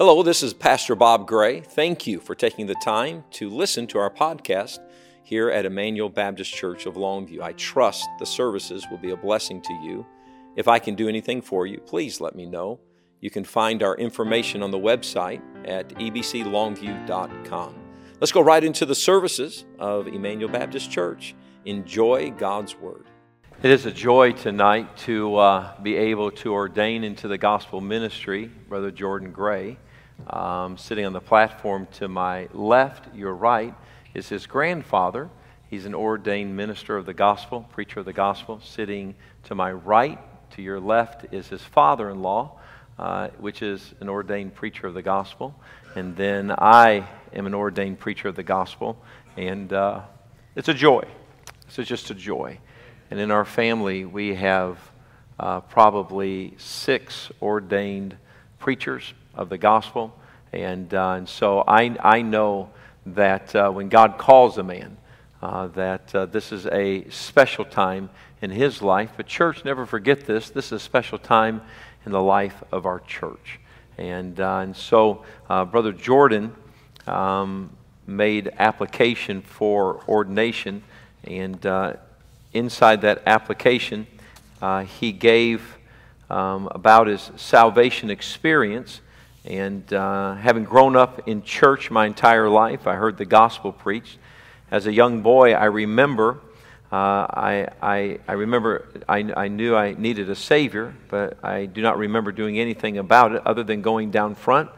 Hello, this is Pastor Bob Gray. Thank you for taking the time to listen to our podcast here at Emmanuel Baptist Church of Longview. I trust the services will be a blessing to you. If I can do anything for you, please let me know. You can find our information on the website at ebclongview.com. Let's go right into the services of Emmanuel Baptist Church. Enjoy God's Word. It is a joy tonight to uh, be able to ordain into the gospel ministry Brother Jordan Gray. Um, sitting on the platform to my left, your right, is his grandfather. He's an ordained minister of the gospel, preacher of the gospel. Sitting to my right, to your left, is his father in law, uh, which is an ordained preacher of the gospel. And then I am an ordained preacher of the gospel. And uh, it's a joy. It's just a joy. And in our family, we have uh, probably six ordained preachers of the gospel. And, uh, and so I, I know that uh, when God calls a man, uh, that uh, this is a special time in his life. But, church, never forget this. This is a special time in the life of our church. And, uh, and so, uh, Brother Jordan um, made application for ordination. And inside that application, he gave um, about his salvation experience. And uh, having grown up in church my entire life, I heard the gospel preached. As a young boy, I remember, uh, I, I, I, remember I, I knew I needed a Savior, but I do not remember doing anything about it other than going down front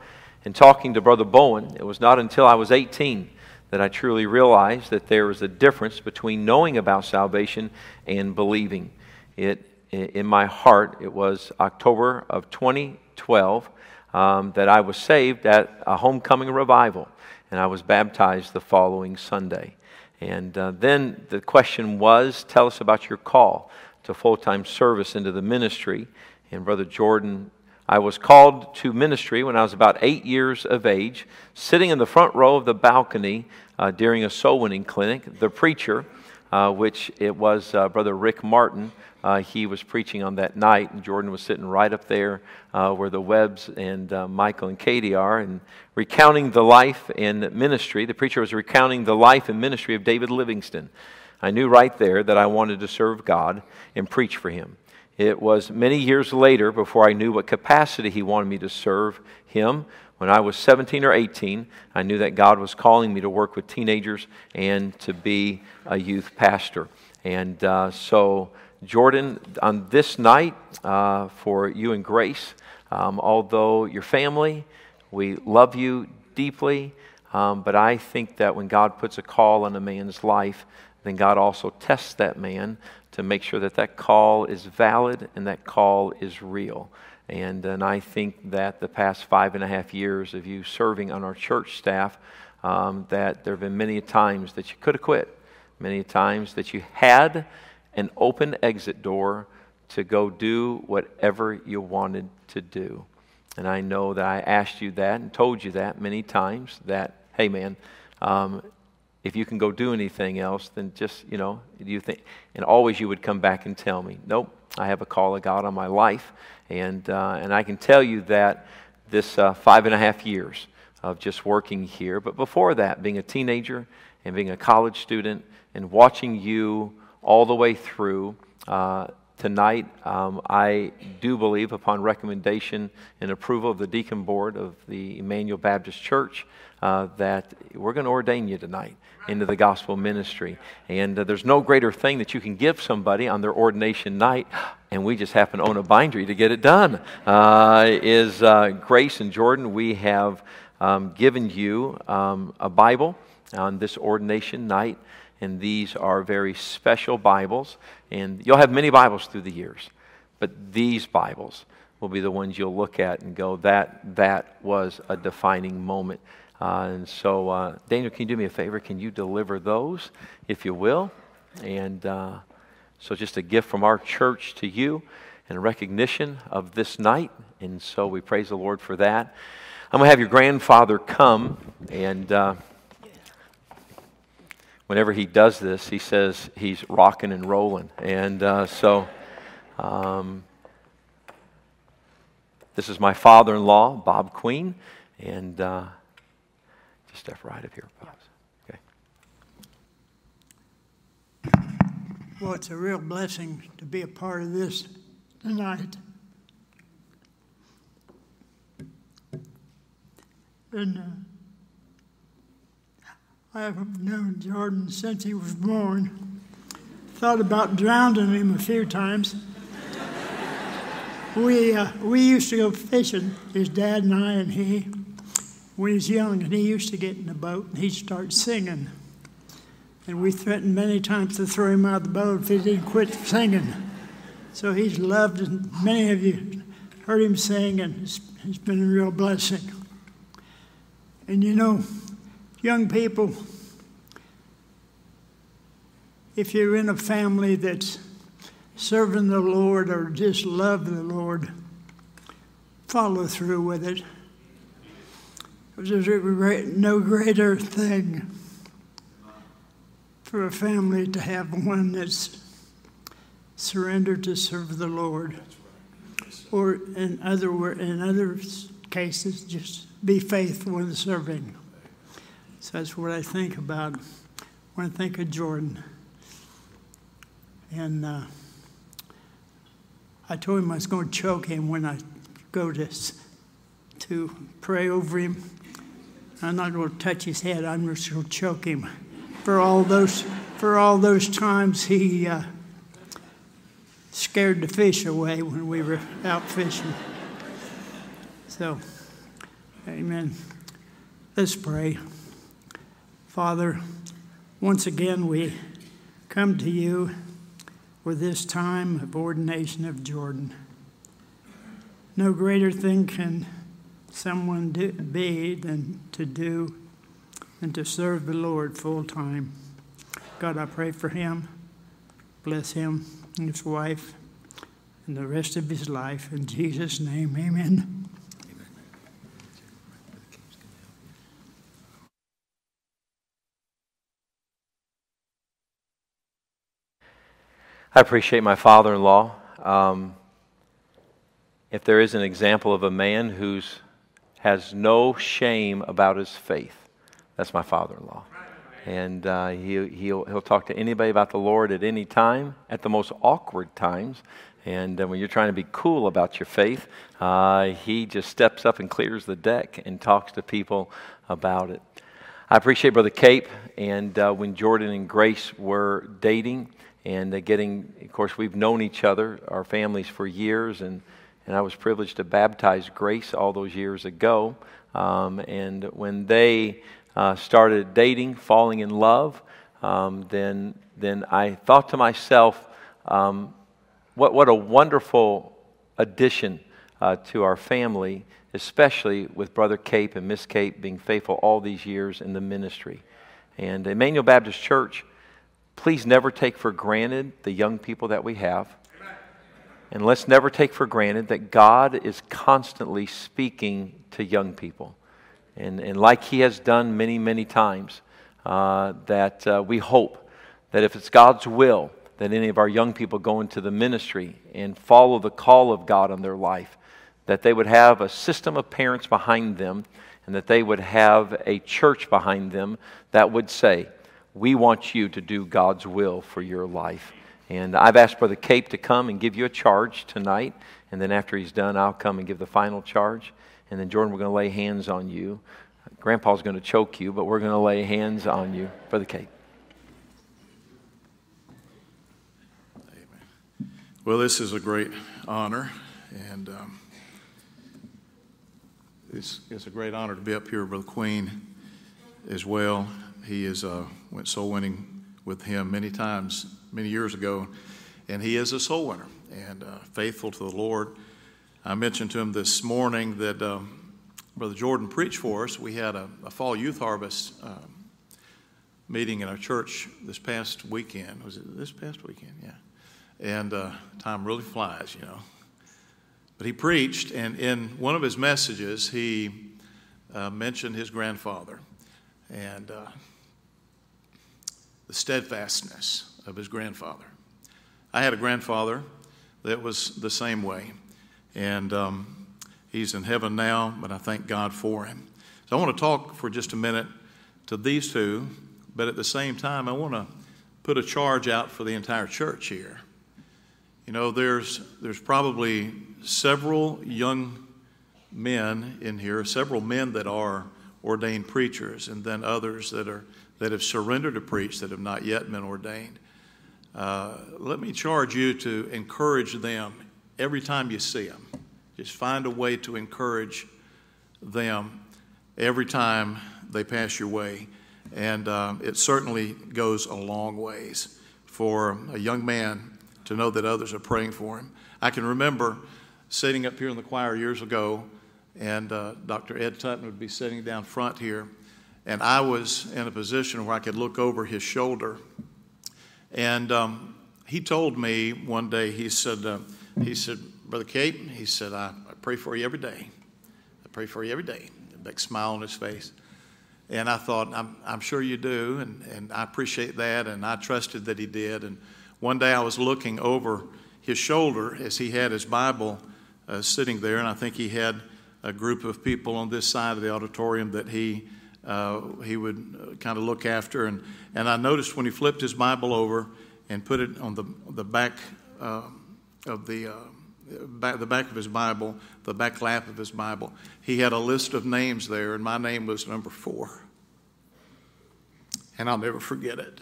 and talking to Brother Bowen. It was not until I was 18 that I truly realized that there was a difference between knowing about salvation and believing. It, in my heart, it was October of 2012 um, that I was saved at a homecoming revival, and I was baptized the following Sunday. And uh, then the question was tell us about your call to full time service into the ministry. And Brother Jordan, I was called to ministry when I was about eight years of age, sitting in the front row of the balcony uh, during a soul winning clinic. The preacher, uh, which it was uh, Brother Rick Martin, uh, he was preaching on that night, and Jordan was sitting right up there uh, where the Webbs and uh, Michael and Katie are, and recounting the life and ministry. The preacher was recounting the life and ministry of David Livingstone. I knew right there that I wanted to serve God and preach for him. It was many years later before I knew what capacity he wanted me to serve him. When I was 17 or 18, I knew that God was calling me to work with teenagers and to be a youth pastor. And uh, so Jordan, on this night uh, for you and Grace, um, although your family, we love you deeply, um, but I think that when God puts a call on a man's life, then God also tests that man to make sure that that call is valid and that call is real. And, and I think that the past five and a half years of you serving on our church staff, um, that there have been many times that you could have quit, many times that you had an open exit door to go do whatever you wanted to do. And I know that I asked you that and told you that many times that, hey, man, um, if you can go do anything else, then just, you know, do you think, and always you would come back and tell me, nope, I have a call of God on my life. And, uh, and I can tell you that this uh, five and a half years of just working here, but before that, being a teenager and being a college student and watching you all the way through. Uh, tonight, um, I do believe, upon recommendation and approval of the deacon board of the Emmanuel Baptist Church, uh, that we're going to ordain you tonight into the gospel ministry. And uh, there's no greater thing that you can give somebody on their ordination night, and we just happen to own a bindery to get it done. Uh, is uh, Grace and Jordan, we have um, given you um, a Bible on this ordination night and these are very special Bibles. And you'll have many Bibles through the years, but these Bibles will be the ones you'll look at and go, that, that was a defining moment. Uh, and so, uh, Daniel, can you do me a favor? Can you deliver those, if you will? And uh, so, just a gift from our church to you and recognition of this night. And so, we praise the Lord for that. I'm going to have your grandfather come and. Whenever he does this, he says he's rocking and rolling. And uh, so, um, this is my father in law, Bob Queen. And uh, just step right up here, Pops. Okay. Well, it's a real blessing to be a part of this tonight. And uh, I have known Jordan since he was born. Thought about drowning him a few times. we, uh, we used to go fishing, his dad and I and he, when he was young, and he used to get in the boat and he'd start singing. And we threatened many times to throw him out of the boat if he didn't quit singing. So he's loved, and many of you heard him sing, and it's, it's been a real blessing. And you know, young people, if you're in a family that's serving the Lord or just love the Lord, follow through with it. There's no greater thing for a family to have one that's surrendered to serve the Lord. Or in other in other cases, just be faithful in serving. So that's what I think about when I think of Jordan. And uh, I told him I was going to choke him when I go to, to pray over him. I'm not going to touch his head. I'm just going to choke him. For all those, for all those times he uh, scared the fish away when we were out fishing. So, amen. Let's pray. Father, once again we come to you for this time of ordination of Jordan. No greater thing can someone do, be than to do and to serve the Lord full time. God, I pray for him. Bless him and his wife and the rest of his life. In Jesus' name, amen. I appreciate my father in law. Um, if there is an example of a man who has no shame about his faith, that's my father in law. And uh, he, he'll, he'll talk to anybody about the Lord at any time, at the most awkward times. And uh, when you're trying to be cool about your faith, uh, he just steps up and clears the deck and talks to people about it. I appreciate Brother Cape. And uh, when Jordan and Grace were dating, and uh, getting, of course, we've known each other, our families, for years, and, and I was privileged to baptize Grace all those years ago. Um, and when they uh, started dating, falling in love, um, then, then I thought to myself, um, what, what a wonderful addition uh, to our family, especially with Brother Cape and Miss Cape being faithful all these years in the ministry. And Emmanuel Baptist Church Please never take for granted the young people that we have. And let's never take for granted that God is constantly speaking to young people. And, and like He has done many, many times, uh, that uh, we hope that if it's God's will, that any of our young people go into the ministry and follow the call of God on their life, that they would have a system of parents behind them, and that they would have a church behind them that would say, we want you to do God's will for your life. And I've asked Brother Cape to come and give you a charge tonight. And then after he's done, I'll come and give the final charge. And then, Jordan, we're going to lay hands on you. Grandpa's going to choke you, but we're going to lay hands on you. Brother Cape. Amen. Well, this is a great honor. And um, it's, it's a great honor to be up here Brother Queen as well. He is uh, went soul winning with him many times, many years ago, and he is a soul winner and uh, faithful to the Lord. I mentioned to him this morning that um, Brother Jordan preached for us. We had a, a fall youth harvest um, meeting in our church this past weekend. Was it this past weekend? Yeah. And uh, time really flies, you know. But he preached, and in one of his messages, he uh, mentioned his grandfather. And uh, the steadfastness of his grandfather. I had a grandfather that was the same way, and um, he's in heaven now, but I thank God for him. So I want to talk for just a minute to these two, but at the same time, I want to put a charge out for the entire church here. You know, there's, there's probably several young men in here, several men that are ordained preachers, and then others that, are, that have surrendered to preach that have not yet been ordained. Uh, let me charge you to encourage them every time you see them. Just find a way to encourage them every time they pass your way. And um, it certainly goes a long ways for a young man to know that others are praying for him. I can remember sitting up here in the choir years ago, and uh, Dr. Ed Tutton would be sitting down front here, and I was in a position where I could look over his shoulder. And um, he told me one day, he said, uh, he said, Brother Cape, he said, I, I pray for you every day. I pray for you every day. A big smile on his face. And I thought, I'm, I'm sure you do, and, and I appreciate that, and I trusted that he did. And one day I was looking over his shoulder as he had his Bible uh, sitting there, and I think he had a group of people on this side of the auditorium that he uh, he would uh, kind of look after. And, and I noticed when he flipped his Bible over and put it on the, the back uh, of the, uh, back, the back of his Bible, the back lap of his Bible, he had a list of names there, and my name was number four. And I'll never forget it.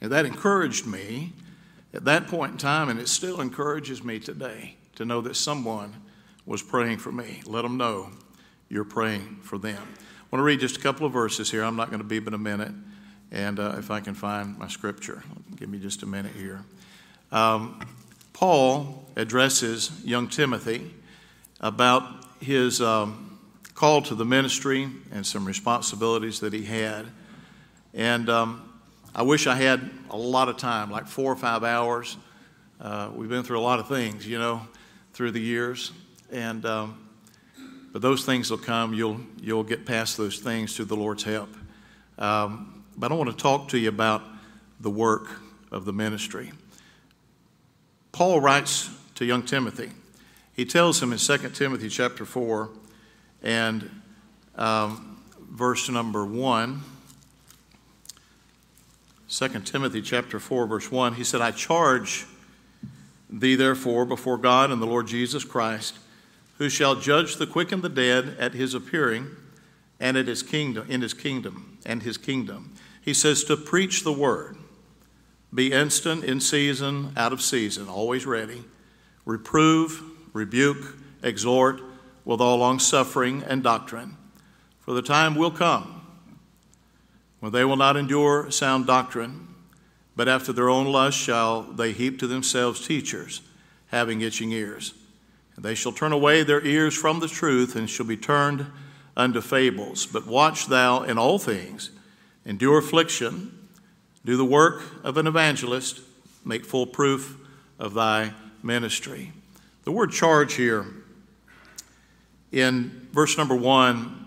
And that encouraged me at that point in time, and it still encourages me today to know that someone was praying for me. Let them know you're praying for them. I want to read just a couple of verses here. I'm not going to be but a minute. And uh, if I can find my scripture, give me just a minute here. Um, Paul addresses young Timothy about his um, call to the ministry and some responsibilities that he had. And um, I wish I had a lot of time, like four or five hours. Uh, we've been through a lot of things, you know, through the years. And um, but those things will come. You'll, you'll get past those things through the Lord's help. Um, but I want to talk to you about the work of the ministry. Paul writes to young Timothy. He tells him in 2 Timothy chapter 4 and um, verse number 1. 2 Timothy chapter 4 verse 1 he said I charge thee therefore before God and the Lord Jesus Christ who shall judge the quick and the dead at his appearing and at his kingdom in his kingdom and his kingdom. He says to preach the word. Be instant in season out of season always ready. Reprove rebuke exhort with all longsuffering and doctrine. For the time will come when they will not endure sound doctrine but after their own lust shall they heap to themselves teachers having itching ears they shall turn away their ears from the truth and shall be turned unto fables. But watch thou in all things, endure affliction, do the work of an evangelist, make full proof of thy ministry. The word charge here in verse number one,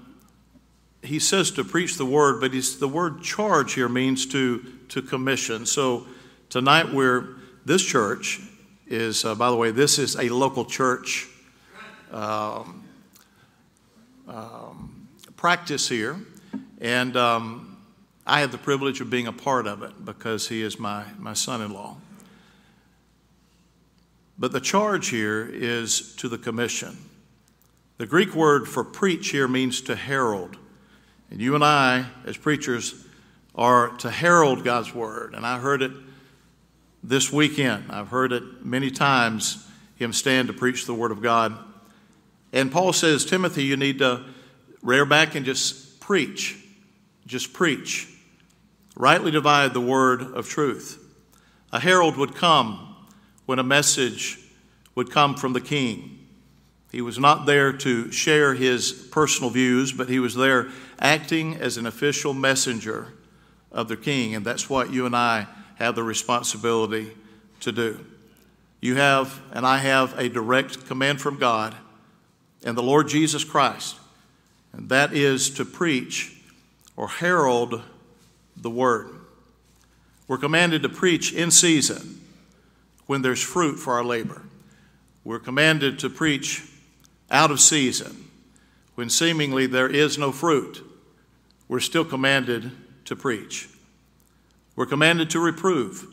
he says to preach the word, but the word charge here means to, to commission. So tonight we're, this church is, uh, by the way, this is a local church um, um, practice here, and um, I have the privilege of being a part of it because he is my, my son in law. But the charge here is to the commission. The Greek word for preach here means to herald. And you and I, as preachers, are to herald God's word. And I heard it this weekend. I've heard it many times, him stand to preach the Word of God. And Paul says, Timothy, you need to rear back and just preach. Just preach. Rightly divide the word of truth. A herald would come when a message would come from the king. He was not there to share his personal views, but he was there acting as an official messenger of the king. And that's what you and I have the responsibility to do. You have, and I have, a direct command from God and the Lord Jesus Christ, and that is to preach or herald the word. We're commanded to preach in season when there's fruit for our labor. We're commanded to preach out of season when seemingly there is no fruit, we're still commanded to preach. We're commanded to reprove.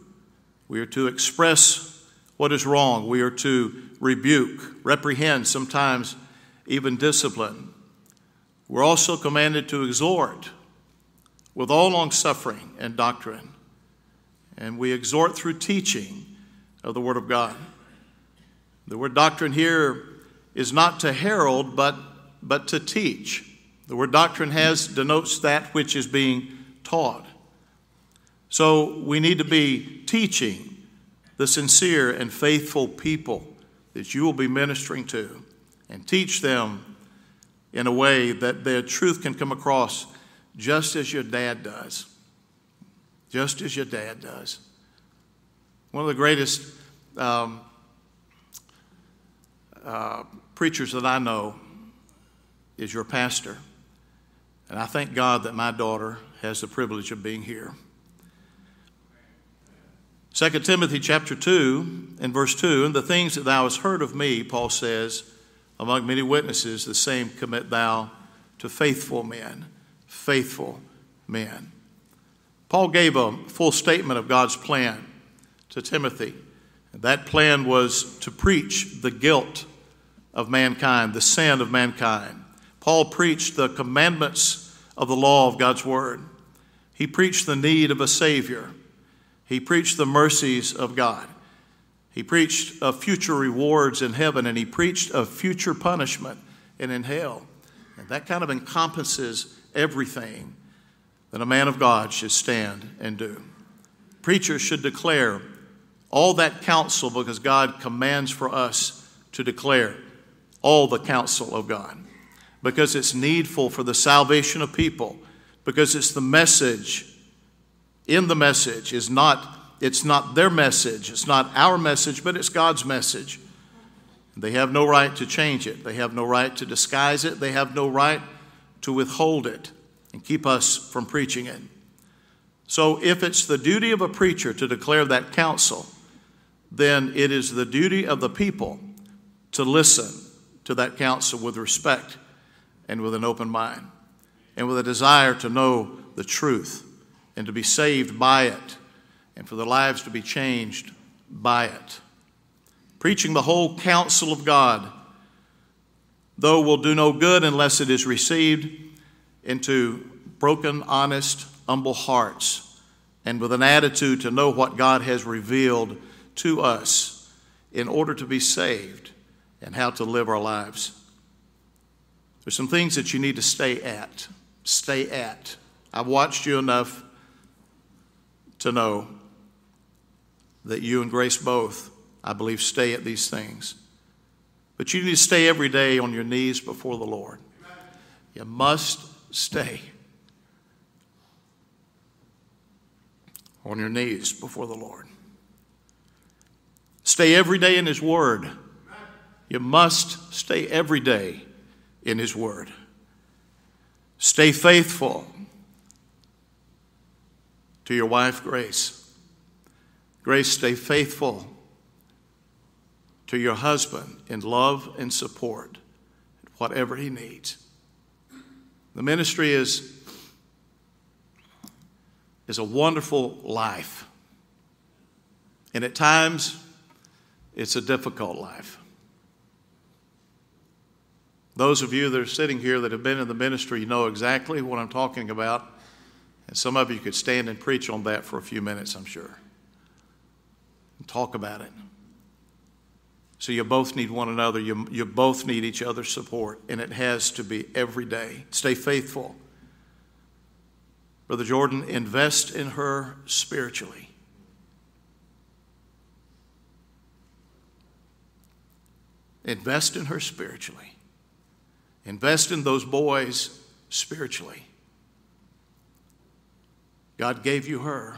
We are to express what is wrong. We are to rebuke, reprehend, sometimes even discipline. We're also commanded to exhort with all long suffering and doctrine. And we exhort through teaching of the Word of God. The word doctrine here is not to herald, but, but to teach. The word doctrine has denotes that which is being taught. So we need to be teaching the sincere and faithful people that you will be ministering to and teach them in a way that their truth can come across just as your dad does. Just as your dad does. One of the greatest um, uh, preachers that I know is your pastor. And I thank God that my daughter has the privilege of being here. 2 Timothy chapter 2 and verse 2 And the things that thou hast heard of me, Paul says, among many witnesses, the same commit thou to faithful men. Faithful men. Paul gave a full statement of God's plan to Timothy. That plan was to preach the guilt of mankind, the sin of mankind. Paul preached the commandments of the law of God's Word. He preached the need of a Savior. He preached the mercies of God. He preached of future rewards in heaven, and he preached of future punishment and in hell. And that kind of encompasses everything that a man of God should stand and do. Preachers should declare all that counsel because God commands for us to declare all the counsel of God because it's needful for the salvation of people, because it's the message in the message is not it's not their message, it's not our message, but it's God's message. They have no right to change it. They have no right to disguise it. They have no right to withhold it and keep us from preaching it. So, if it's the duty of a preacher to declare that counsel, then it is the duty of the people to listen to that counsel with respect and with an open mind and with a desire to know the truth and to be saved by it and for their lives to be changed by it. Preaching the whole counsel of God, though, will do no good unless it is received into broken, honest, humble hearts and with an attitude to know what God has revealed to us in order to be saved and how to live our lives. There's some things that you need to stay at. Stay at. I've watched you enough to know that you and Grace both, I believe, stay at these things. But you need to stay every day on your knees before the Lord. You must stay on your knees before the Lord. Stay every day in His Word. You must stay every day in His Word. Stay faithful to your wife, Grace. Grace, stay faithful to your husband in love and support, whatever he needs. The ministry is, is a wonderful life. And at times, it's a difficult life. Those of you that are sitting here that have been in the ministry know exactly what I'm talking about. And some of you could stand and preach on that for a few minutes, I'm sure. And talk about it. So you both need one another. You, you both need each other's support. And it has to be every day. Stay faithful. Brother Jordan, invest in her spiritually. Invest in her spiritually. Invest in those boys spiritually. God gave you her,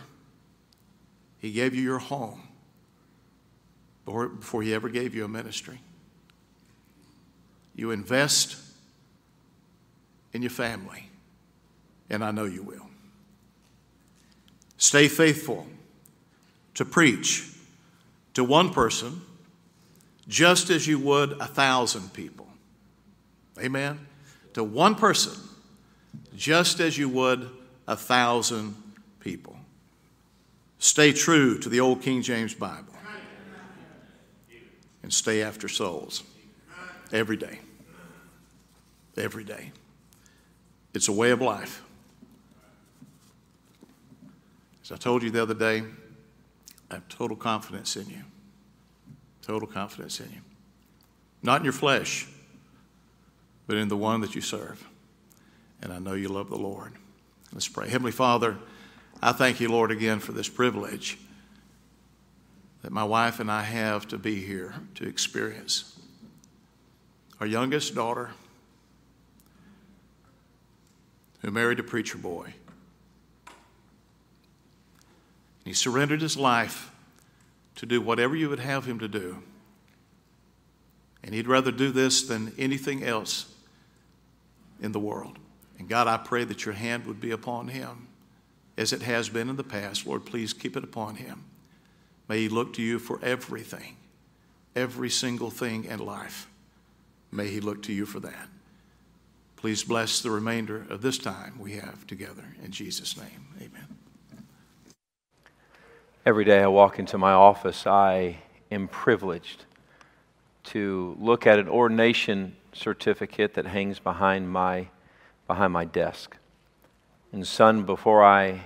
He gave you your home before He ever gave you a ministry. You invest in your family, and I know you will. Stay faithful to preach to one person just as you would a thousand people. Amen? to one person, just as you would a thousand people. Stay true to the old King James Bible and stay after souls every day. Every day. It's a way of life. As I told you the other day, I have total confidence in you. Total confidence in you. Not in your flesh, but in the one that you serve. And I know you love the Lord. Let's pray. Heavenly Father, I thank you, Lord, again for this privilege that my wife and I have to be here to experience. Our youngest daughter, who married a preacher boy, and he surrendered his life to do whatever you would have him to do. And he'd rather do this than anything else in the world. And God, I pray that your hand would be upon him as it has been in the past. Lord, please keep it upon him. May he look to you for everything, every single thing in life. May he look to you for that. Please bless the remainder of this time we have together. In Jesus' name, amen. Every day I walk into my office, I am privileged to look at an ordination certificate that hangs behind my, behind my desk. And, son, before I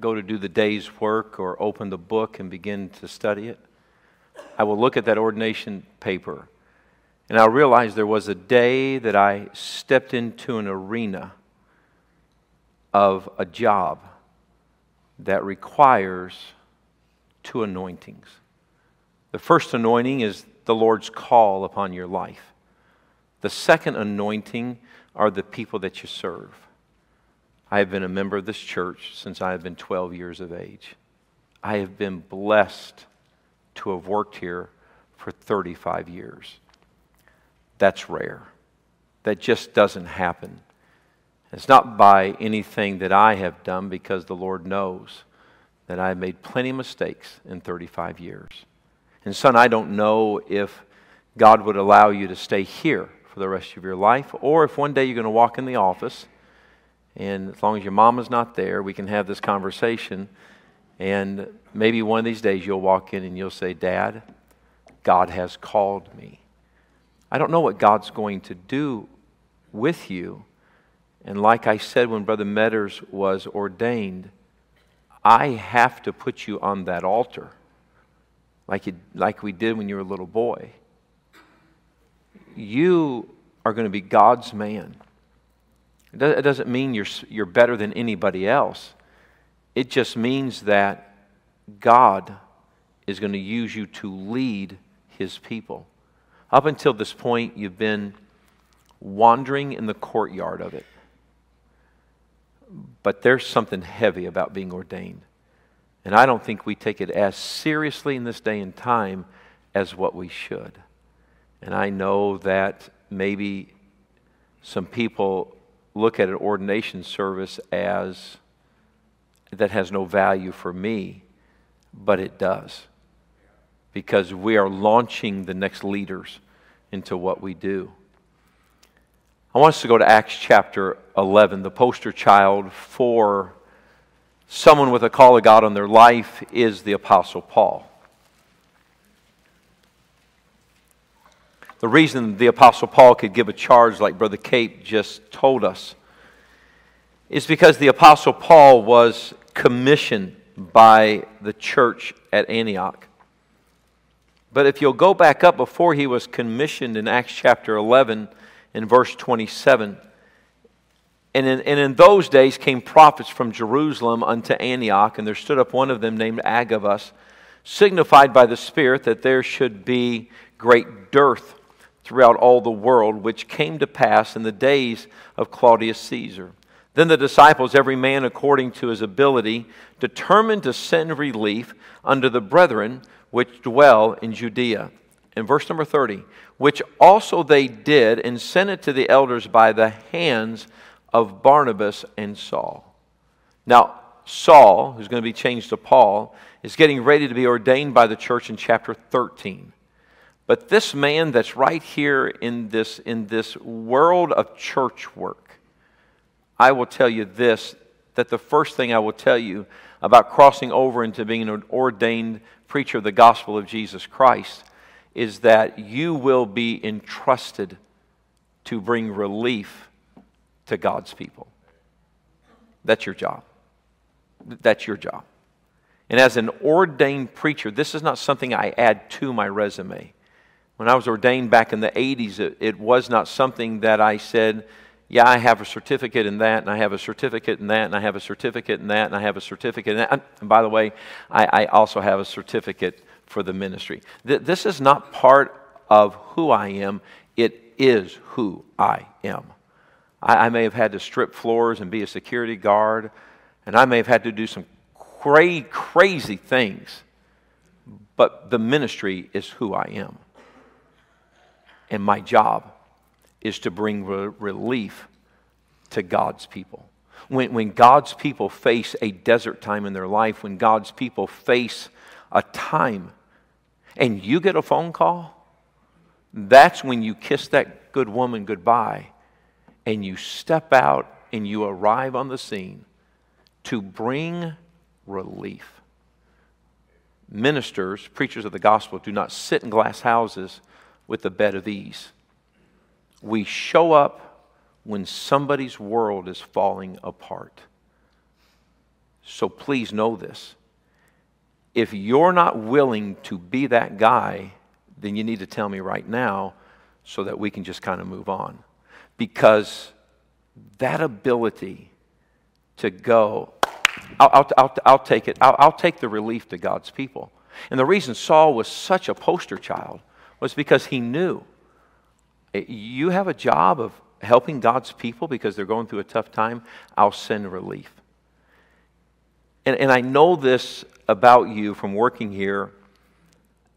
go to do the day's work or open the book and begin to study it, I will look at that ordination paper and I'll realize there was a day that I stepped into an arena of a job that requires two anointings. The first anointing is the Lord's call upon your life. The second anointing are the people that you serve. I have been a member of this church since I have been 12 years of age. I have been blessed to have worked here for 35 years. That's rare. That just doesn't happen. It's not by anything that I have done because the Lord knows that I have made plenty of mistakes in 35 years. And, son, I don't know if God would allow you to stay here for the rest of your life or if one day you're going to walk in the office and as long as your mama's not there, we can have this conversation. And maybe one of these days you'll walk in and you'll say, Dad, God has called me. I don't know what God's going to do with you. And like I said when Brother Metters was ordained, I have to put you on that altar like, you, like we did when you were a little boy. You are going to be God's man. It doesn't mean you're, you're better than anybody else. It just means that God is going to use you to lead his people. Up until this point, you've been wandering in the courtyard of it. But there's something heavy about being ordained. And I don't think we take it as seriously in this day and time as what we should. And I know that maybe some people look at an ordination service as that has no value for me, but it does. Because we are launching the next leaders into what we do. I want us to go to Acts chapter 11. The poster child for someone with a call of God on their life is the Apostle Paul. The reason the Apostle Paul could give a charge like Brother Cape just told us is because the Apostle Paul was commissioned by the church at Antioch. But if you'll go back up before he was commissioned in Acts chapter 11 in verse 27, and in, and in those days came prophets from Jerusalem unto Antioch, and there stood up one of them named Agabus, signified by the Spirit that there should be great dearth throughout all the world, which came to pass in the days of Claudius Caesar. Then the disciples, every man according to his ability, determined to send relief unto the brethren which dwell in Judea. In verse number 30, which also they did and sent it to the elders by the hands of Barnabas and Saul. Now, Saul, who's going to be changed to Paul, is getting ready to be ordained by the church in chapter 13. But this man that's right here in this, in this world of church work, I will tell you this that the first thing I will tell you about crossing over into being an ordained preacher of the gospel of Jesus Christ is that you will be entrusted to bring relief to God's people. That's your job. That's your job. And as an ordained preacher, this is not something I add to my resume. When I was ordained back in the 80s, it, it, was not something that I said, yeah, I have a certificate in that, and I have a certificate in that, and I have a certificate in that, and I have a certificate in that. And by the way, I, I also have a certificate for the ministry. Th- this is not part of who I am, it is who I am. I, I may have had to strip floors and be a security guard, and I may have had to do some cra- crazy things, but the ministry is who I am. And my job is to bring re- relief to God's people. When, when God's people face a desert time in their life, when God's people face a time and you get a phone call, that's when you kiss that good woman goodbye and you step out and you arrive on the scene to bring relief. Ministers, preachers of the gospel, do not sit in glass houses with a bed of ease. We show up when somebody's world is falling apart. So please know this. If you're not willing to be that guy, then you need to tell me right now so that we can just kind of move on. Because that ability to go, I'll, I'll, I'll, I'll take it, I'll, I'll take the relief to God's people. And the reason Saul was such a poster child was because he knew eh, you have a job of helping God's people because they're going through a tough time, I'll send relief. And, and I know this about you from working here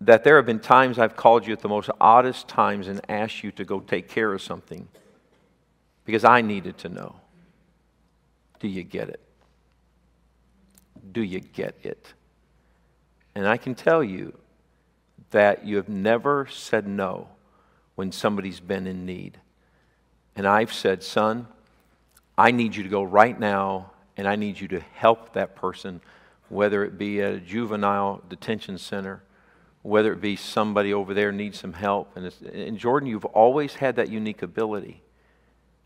that there have been times I've called you at the most oddest times and asked you to go take care of something because I needed to know. Do you get it? Do you get it? And I can tell you that you have never said no when somebody's been in need. And I've said, son, I need you to go right now and I need you to help that person, whether it be at a juvenile detention center, whether it be somebody over there needs some help. And, and Jordan, you've always had that unique ability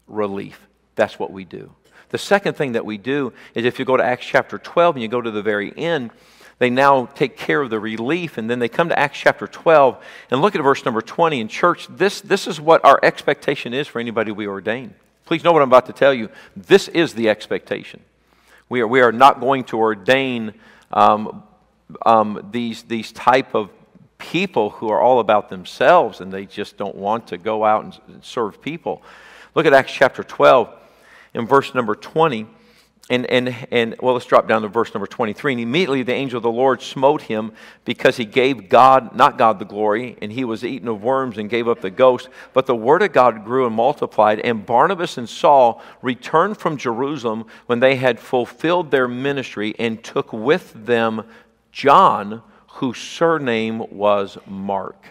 relief. That's what we do. The second thing that we do is if you go to Acts chapter 12 and you go to the very end, they now take care of the relief, and then they come to Acts chapter 12 and look at verse number 20. In church, this, this is what our expectation is for anybody we ordain. Please know what I'm about to tell you. This is the expectation. We are, we are not going to ordain um, um, these, these type of people who are all about themselves and they just don't want to go out and serve people. Look at Acts chapter 12 in verse number 20. And, and, and well, let's drop down to verse number 23. And immediately the angel of the Lord smote him because he gave God, not God, the glory, and he was eaten of worms and gave up the ghost. But the word of God grew and multiplied. And Barnabas and Saul returned from Jerusalem when they had fulfilled their ministry and took with them John, whose surname was Mark.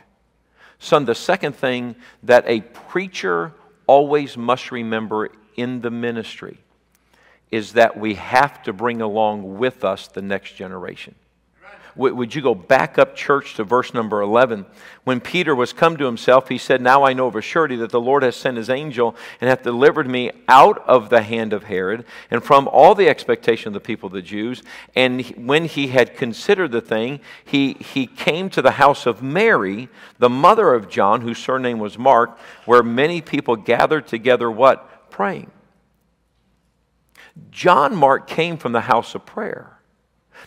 Son, the second thing that a preacher always must remember in the ministry is that we have to bring along with us the next generation. Would you go back up, church, to verse number 11? When Peter was come to himself, he said, Now I know of a surety that the Lord has sent his angel and hath delivered me out of the hand of Herod and from all the expectation of the people of the Jews. And when he had considered the thing, he, he came to the house of Mary, the mother of John, whose surname was Mark, where many people gathered together, what? Praying. John Mark came from the house of prayer.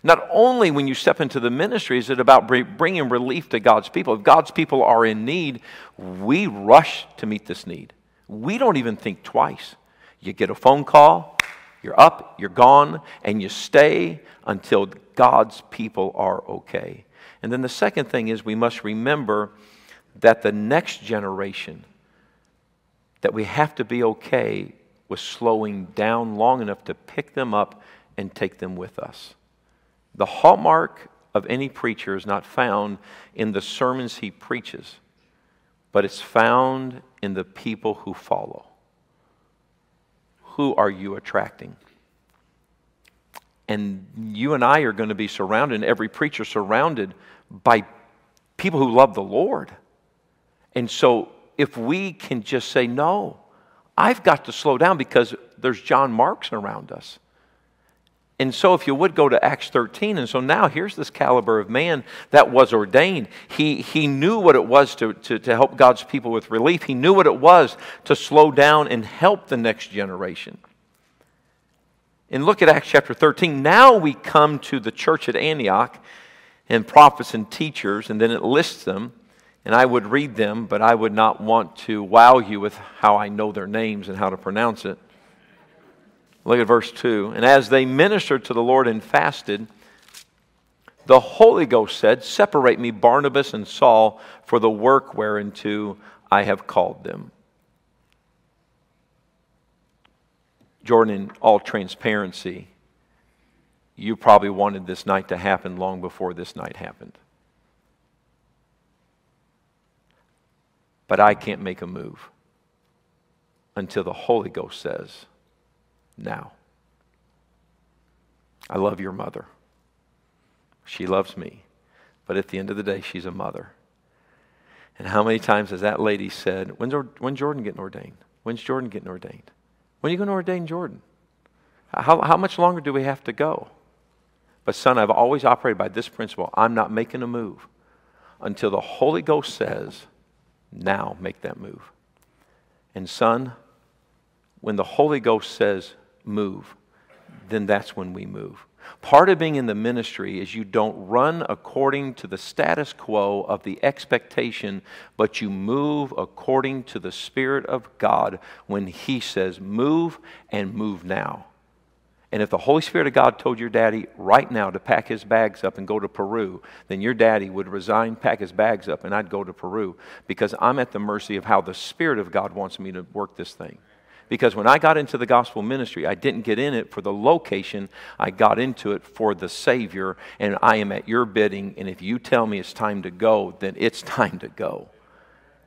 Not only when you step into the ministry is it about bringing relief to God's people. If God's people are in need, we rush to meet this need. We don't even think twice. You get a phone call, you're up, you're gone, and you stay until God's people are okay. And then the second thing is we must remember that the next generation, that we have to be okay was slowing down long enough to pick them up and take them with us. The hallmark of any preacher is not found in the sermons he preaches, but it's found in the people who follow. Who are you attracting? And you and I are going to be surrounded, every preacher surrounded by people who love the Lord. And so if we can just say, no, I've got to slow down because there's John Marks around us. And so, if you would go to Acts 13, and so now here's this caliber of man that was ordained. He, he knew what it was to, to, to help God's people with relief, he knew what it was to slow down and help the next generation. And look at Acts chapter 13. Now we come to the church at Antioch and prophets and teachers, and then it lists them. And I would read them, but I would not want to wow you with how I know their names and how to pronounce it. Look at verse 2. And as they ministered to the Lord and fasted, the Holy Ghost said, Separate me, Barnabas and Saul, for the work whereunto I have called them. Jordan, in all transparency, you probably wanted this night to happen long before this night happened. But I can't make a move until the Holy Ghost says, now. I love your mother. She loves me. But at the end of the day, she's a mother. And how many times has that lady said, When's, when's Jordan getting ordained? When's Jordan getting ordained? When are you going to ordain Jordan? How, how much longer do we have to go? But, son, I've always operated by this principle I'm not making a move until the Holy Ghost says, Now make that move. And, son, when the Holy Ghost says, move, then that's when we move. Part of being in the ministry is you don't run according to the status quo of the expectation, but you move according to the Spirit of God when He says, move and move now. And if the Holy Spirit of God told your daddy right now to pack his bags up and go to Peru, then your daddy would resign, pack his bags up, and I'd go to Peru because I'm at the mercy of how the Spirit of God wants me to work this thing. Because when I got into the gospel ministry, I didn't get in it for the location, I got into it for the Savior, and I am at your bidding. And if you tell me it's time to go, then it's time to go.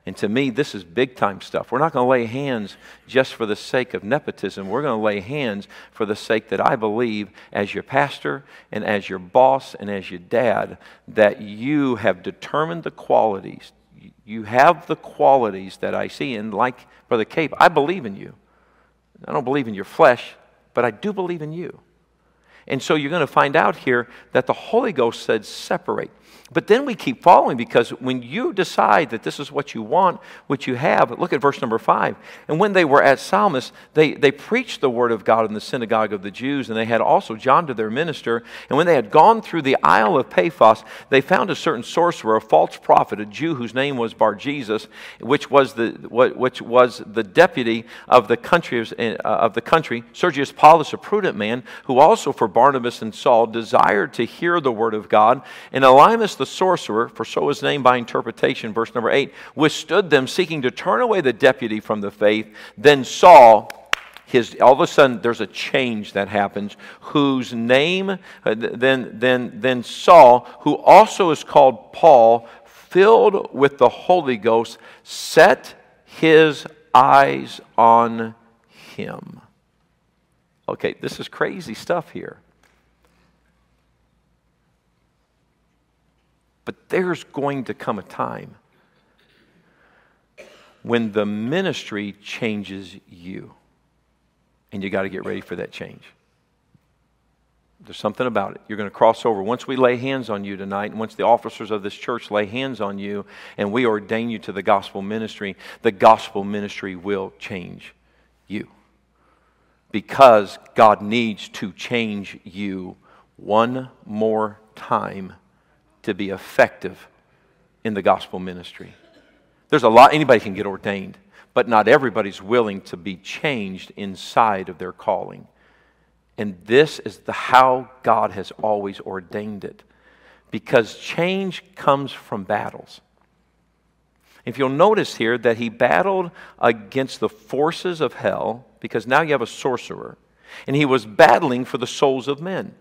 And to me, this is big time stuff. We're not going to lay hands just for the sake of nepotism. We're going to lay hands for the sake that I believe, as your pastor and as your boss and as your dad, that you have determined the qualities. You have the qualities that I see. And like Brother Cape, I believe in you. I don't believe in your flesh, but I do believe in you. And so you're going to find out here that the Holy Ghost said, separate. But then we keep following because when you decide that this is what you want, what you have, look at verse number five. And when they were at Salamis, they, they preached the word of God in the synagogue of the Jews, and they had also John to their minister. And when they had gone through the Isle of Paphos, they found a certain sorcerer, a false prophet, a Jew whose name was Bar Jesus, which was the, which was the deputy of the country, uh, of the country, Sergius Paulus, a prudent man, who also for Barnabas and Saul desired to hear the word of God. And Elymas the sorcerer, for so is named by interpretation, verse number 8, withstood them, seeking to turn away the deputy from the faith. Then Saul, his, all of a sudden there's a change that happens, whose name, uh, then, then, then Saul, who also is called Paul, filled with the Holy Ghost, set his eyes on him. Okay, this is crazy stuff here. But there's going to come a time when the ministry changes you. And you got to get ready for that change. There's something about it. You're going to cross over. Once we lay hands on you tonight, and once the officers of this church lay hands on you, and we ordain you to the gospel ministry, the gospel ministry will change you. Because God needs to change you one more time to be effective in the gospel ministry. There's a lot, anybody can get ordained, but not everybody's willing to be changed inside of their calling. And this is the how God has always ordained it. Because change comes from battles. If you'll notice here that he battled against the forces of hell, because now you have a sorcerer, and he was battling for the souls of men.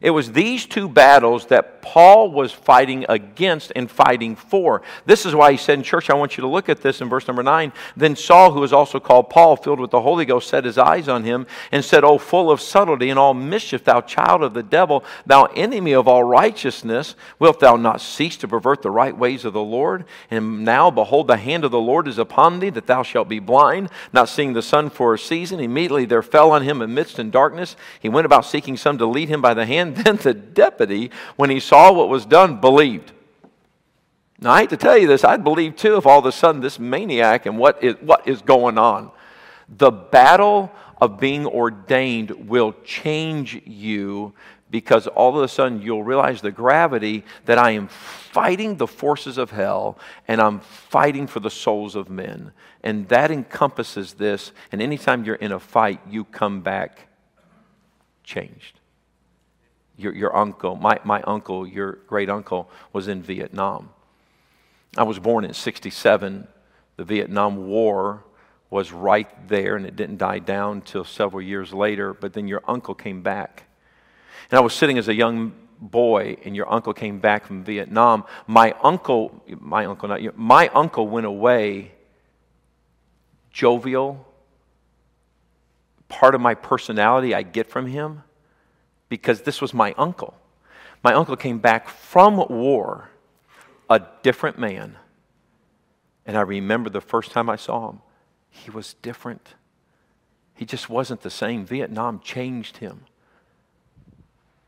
It was these two battles that Paul was fighting against and fighting for. This is why he said in church, I want you to look at this in verse number 9. Then Saul, who is also called Paul, filled with the Holy Ghost, set his eyes on him and said, O full of subtlety and all mischief, thou child of the devil, thou enemy of all righteousness, wilt thou not cease to pervert the right ways of the Lord? And now, behold, the hand of the Lord is upon thee, that thou shalt be blind, not seeing the sun for a season. Immediately there fell on him a mist and darkness. He went about seeking some to lead him by the hand and then the deputy, when he saw what was done, believed. Now, I hate to tell you this, I'd believe too if all of a sudden this maniac and what is, what is going on. The battle of being ordained will change you because all of a sudden you'll realize the gravity that I am fighting the forces of hell and I'm fighting for the souls of men. And that encompasses this. And anytime you're in a fight, you come back changed your, your uncle, my, my uncle, your great uncle, was in Vietnam. I was born in 67. The Vietnam War was right there, and it didn't die down until several years later. But then your uncle came back. And I was sitting as a young boy, and your uncle came back from Vietnam. My uncle, my uncle, not my uncle went away jovial. Part of my personality I get from him because this was my uncle. My uncle came back from war, a different man. And I remember the first time I saw him, he was different. He just wasn't the same. Vietnam changed him.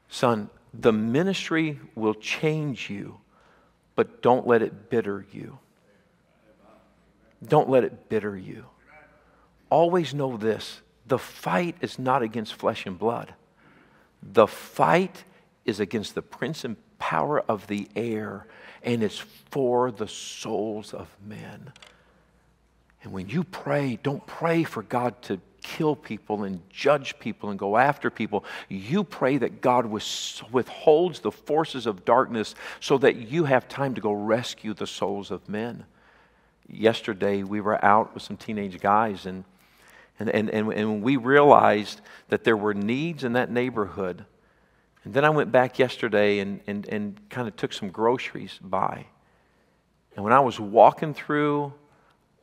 Son, the ministry will change you, but don't let it bitter you. Don't let it bitter you. Always know this the fight is not against flesh and blood. The fight is against the prince and power of the air, and it's for the souls of men. And when you pray, don't pray for God to kill people and judge people and go after people. You pray that God withholds the forces of darkness so that you have time to go rescue the souls of men. Yesterday, we were out with some teenage guys, and and, and, and, and we realized that there were needs in that neighborhood. And then I went back yesterday and, and, and kind of took some groceries by. And when I was walking through,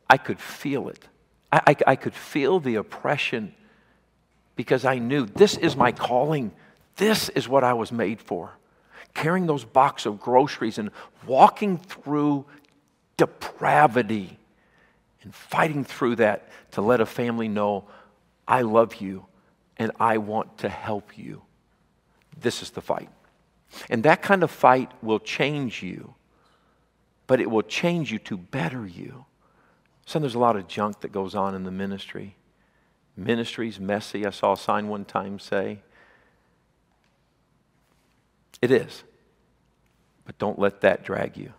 I could feel it. I, I, I could feel the oppression because I knew this is my calling. This is what I was made for. Carrying those box of groceries and walking through depravity and fighting through that to let a family know, I love you and I want to help you. This is the fight. And that kind of fight will change you, but it will change you to better you. So there's a lot of junk that goes on in the ministry. Ministry's messy. I saw a sign one time say, it is. But don't let that drag you.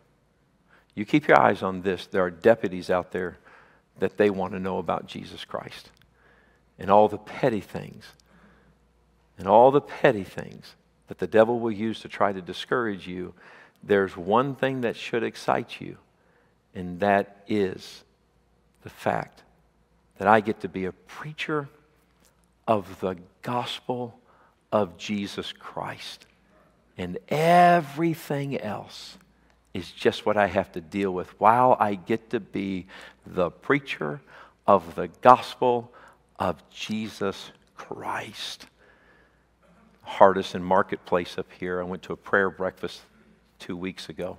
You keep your eyes on this. There are deputies out there that they want to know about Jesus Christ and all the petty things and all the petty things that the devil will use to try to discourage you, there's one thing that should excite you, and that is the fact that I get to be a preacher of the gospel of Jesus Christ. And everything else is just what I have to deal with while I get to be the preacher of the gospel of Jesus Christ. Hardison Marketplace up here. I went to a prayer breakfast two weeks ago.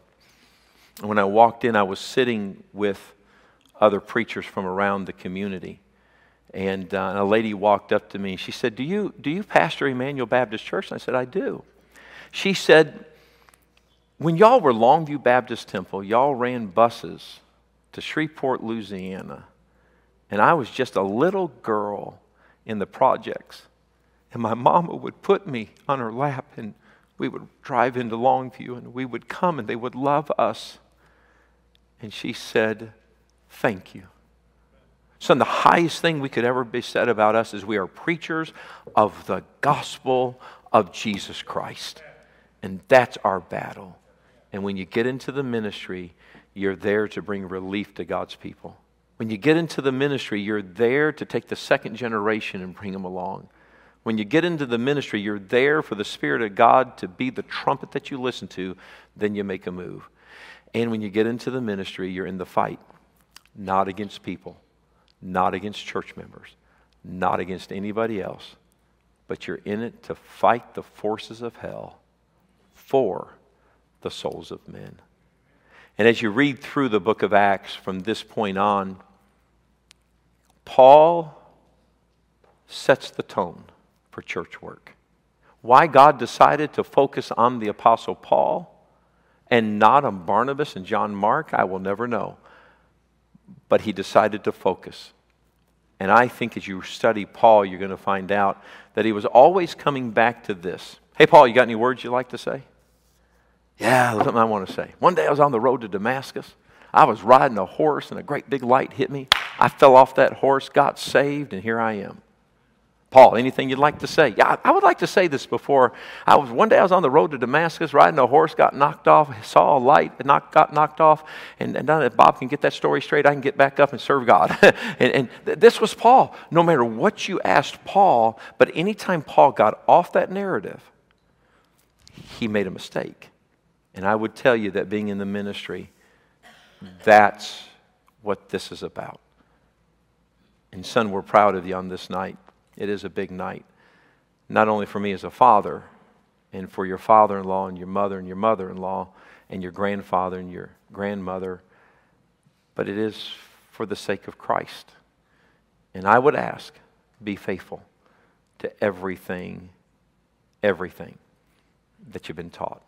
And when I walked in, I was sitting with other preachers from around the community. And, uh, and a lady walked up to me. She said, do you, do you pastor Emmanuel Baptist Church? And I said, I do. She said, when y'all were Longview Baptist Temple, y'all ran buses to Shreveport, Louisiana, and I was just a little girl in the projects. And my mama would put me on her lap, and we would drive into Longview, and we would come, and they would love us. And she said, Thank you. Son, the highest thing we could ever be said about us is we are preachers of the gospel of Jesus Christ. And that's our battle. And when you get into the ministry, you're there to bring relief to God's people. When you get into the ministry, you're there to take the second generation and bring them along. When you get into the ministry, you're there for the Spirit of God to be the trumpet that you listen to, then you make a move. And when you get into the ministry, you're in the fight, not against people, not against church members, not against anybody else, but you're in it to fight the forces of hell for the souls of men. And as you read through the book of Acts from this point on, Paul sets the tone for church work. Why God decided to focus on the Apostle Paul and not on Barnabas and John Mark, I will never know. But he decided to focus. And I think as you study Paul, you're going to find out that he was always coming back to this. Hey, Paul, you got any words you'd like to say? Yeah, something I want to say. One day I was on the road to Damascus. I was riding a horse and a great big light hit me. I fell off that horse, got saved, and here I am. Paul, anything you'd like to say? Yeah, I would like to say this before. I was one day I was on the road to Damascus, riding a horse, got knocked off, saw a light, knocked, got knocked off, and, and if Bob can get that story straight, I can get back up and serve God. and, and th- this was Paul. No matter what you asked Paul, but anytime Paul got off that narrative, he made a mistake. And I would tell you that being in the ministry, that's what this is about. And son, we're proud of you on this night. It is a big night, not only for me as a father, and for your father in law and your mother and your mother in law and your grandfather and your grandmother, but it is for the sake of Christ. And I would ask, be faithful to everything, everything that you've been taught.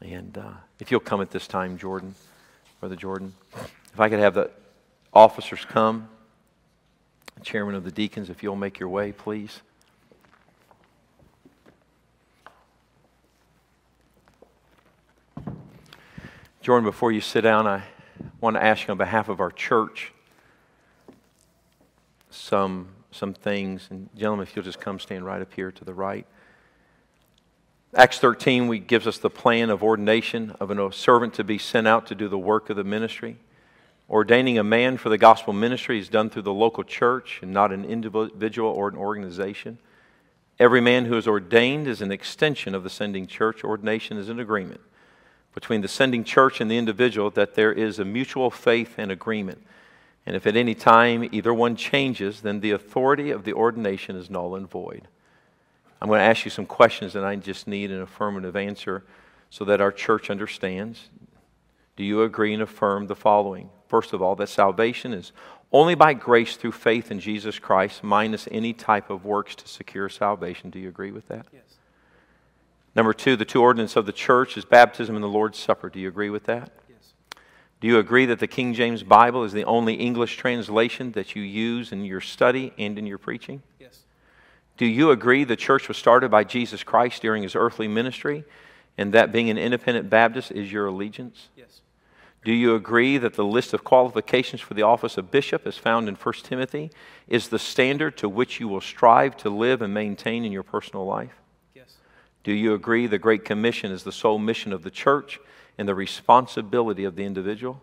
And uh, if you'll come at this time, Jordan, Brother Jordan, if I could have the officers come the chairman of the deacons, if you'll make your way, please. Jordan, before you sit down, I want to ask you on behalf of our church some, some things. And, gentlemen, if you'll just come stand right up here to the right. Acts 13 we, gives us the plan of ordination of a servant to be sent out to do the work of the ministry. Ordaining a man for the gospel ministry is done through the local church and not an individual or an organization. Every man who is ordained is an extension of the sending church. Ordination is an agreement between the sending church and the individual that there is a mutual faith and agreement. And if at any time either one changes, then the authority of the ordination is null and void. I'm going to ask you some questions and I just need an affirmative answer so that our church understands. Do you agree and affirm the following? First of all, that salvation is only by grace through faith in Jesus Christ, minus any type of works to secure salvation. Do you agree with that? Yes. Number two, the two ordinances of the church is baptism and the Lord's Supper. Do you agree with that? Yes. Do you agree that the King James Bible is the only English translation that you use in your study and in your preaching? Do you agree the church was started by Jesus Christ during his earthly ministry and that being an independent Baptist is your allegiance? Yes. Do you agree that the list of qualifications for the office of bishop, as found in 1 Timothy, is the standard to which you will strive to live and maintain in your personal life? Yes. Do you agree the Great Commission is the sole mission of the church and the responsibility of the individual?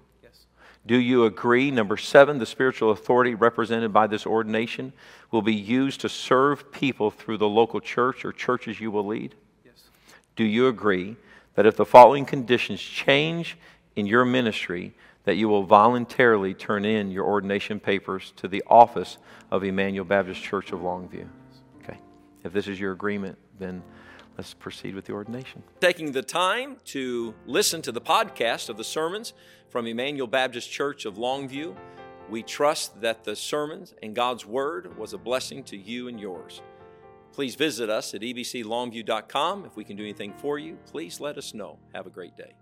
Do you agree, number seven, the spiritual authority represented by this ordination will be used to serve people through the local church or churches you will lead? Yes. Do you agree that if the following conditions change in your ministry that you will voluntarily turn in your ordination papers to the office of Emmanuel Baptist Church of Longview. Okay. If this is your agreement, then let's proceed with the ordination. Taking the time to listen to the podcast of the sermons from Emmanuel Baptist Church of Longview, we trust that the sermons and God's Word was a blessing to you and yours. Please visit us at ebclongview.com. If we can do anything for you, please let us know. Have a great day.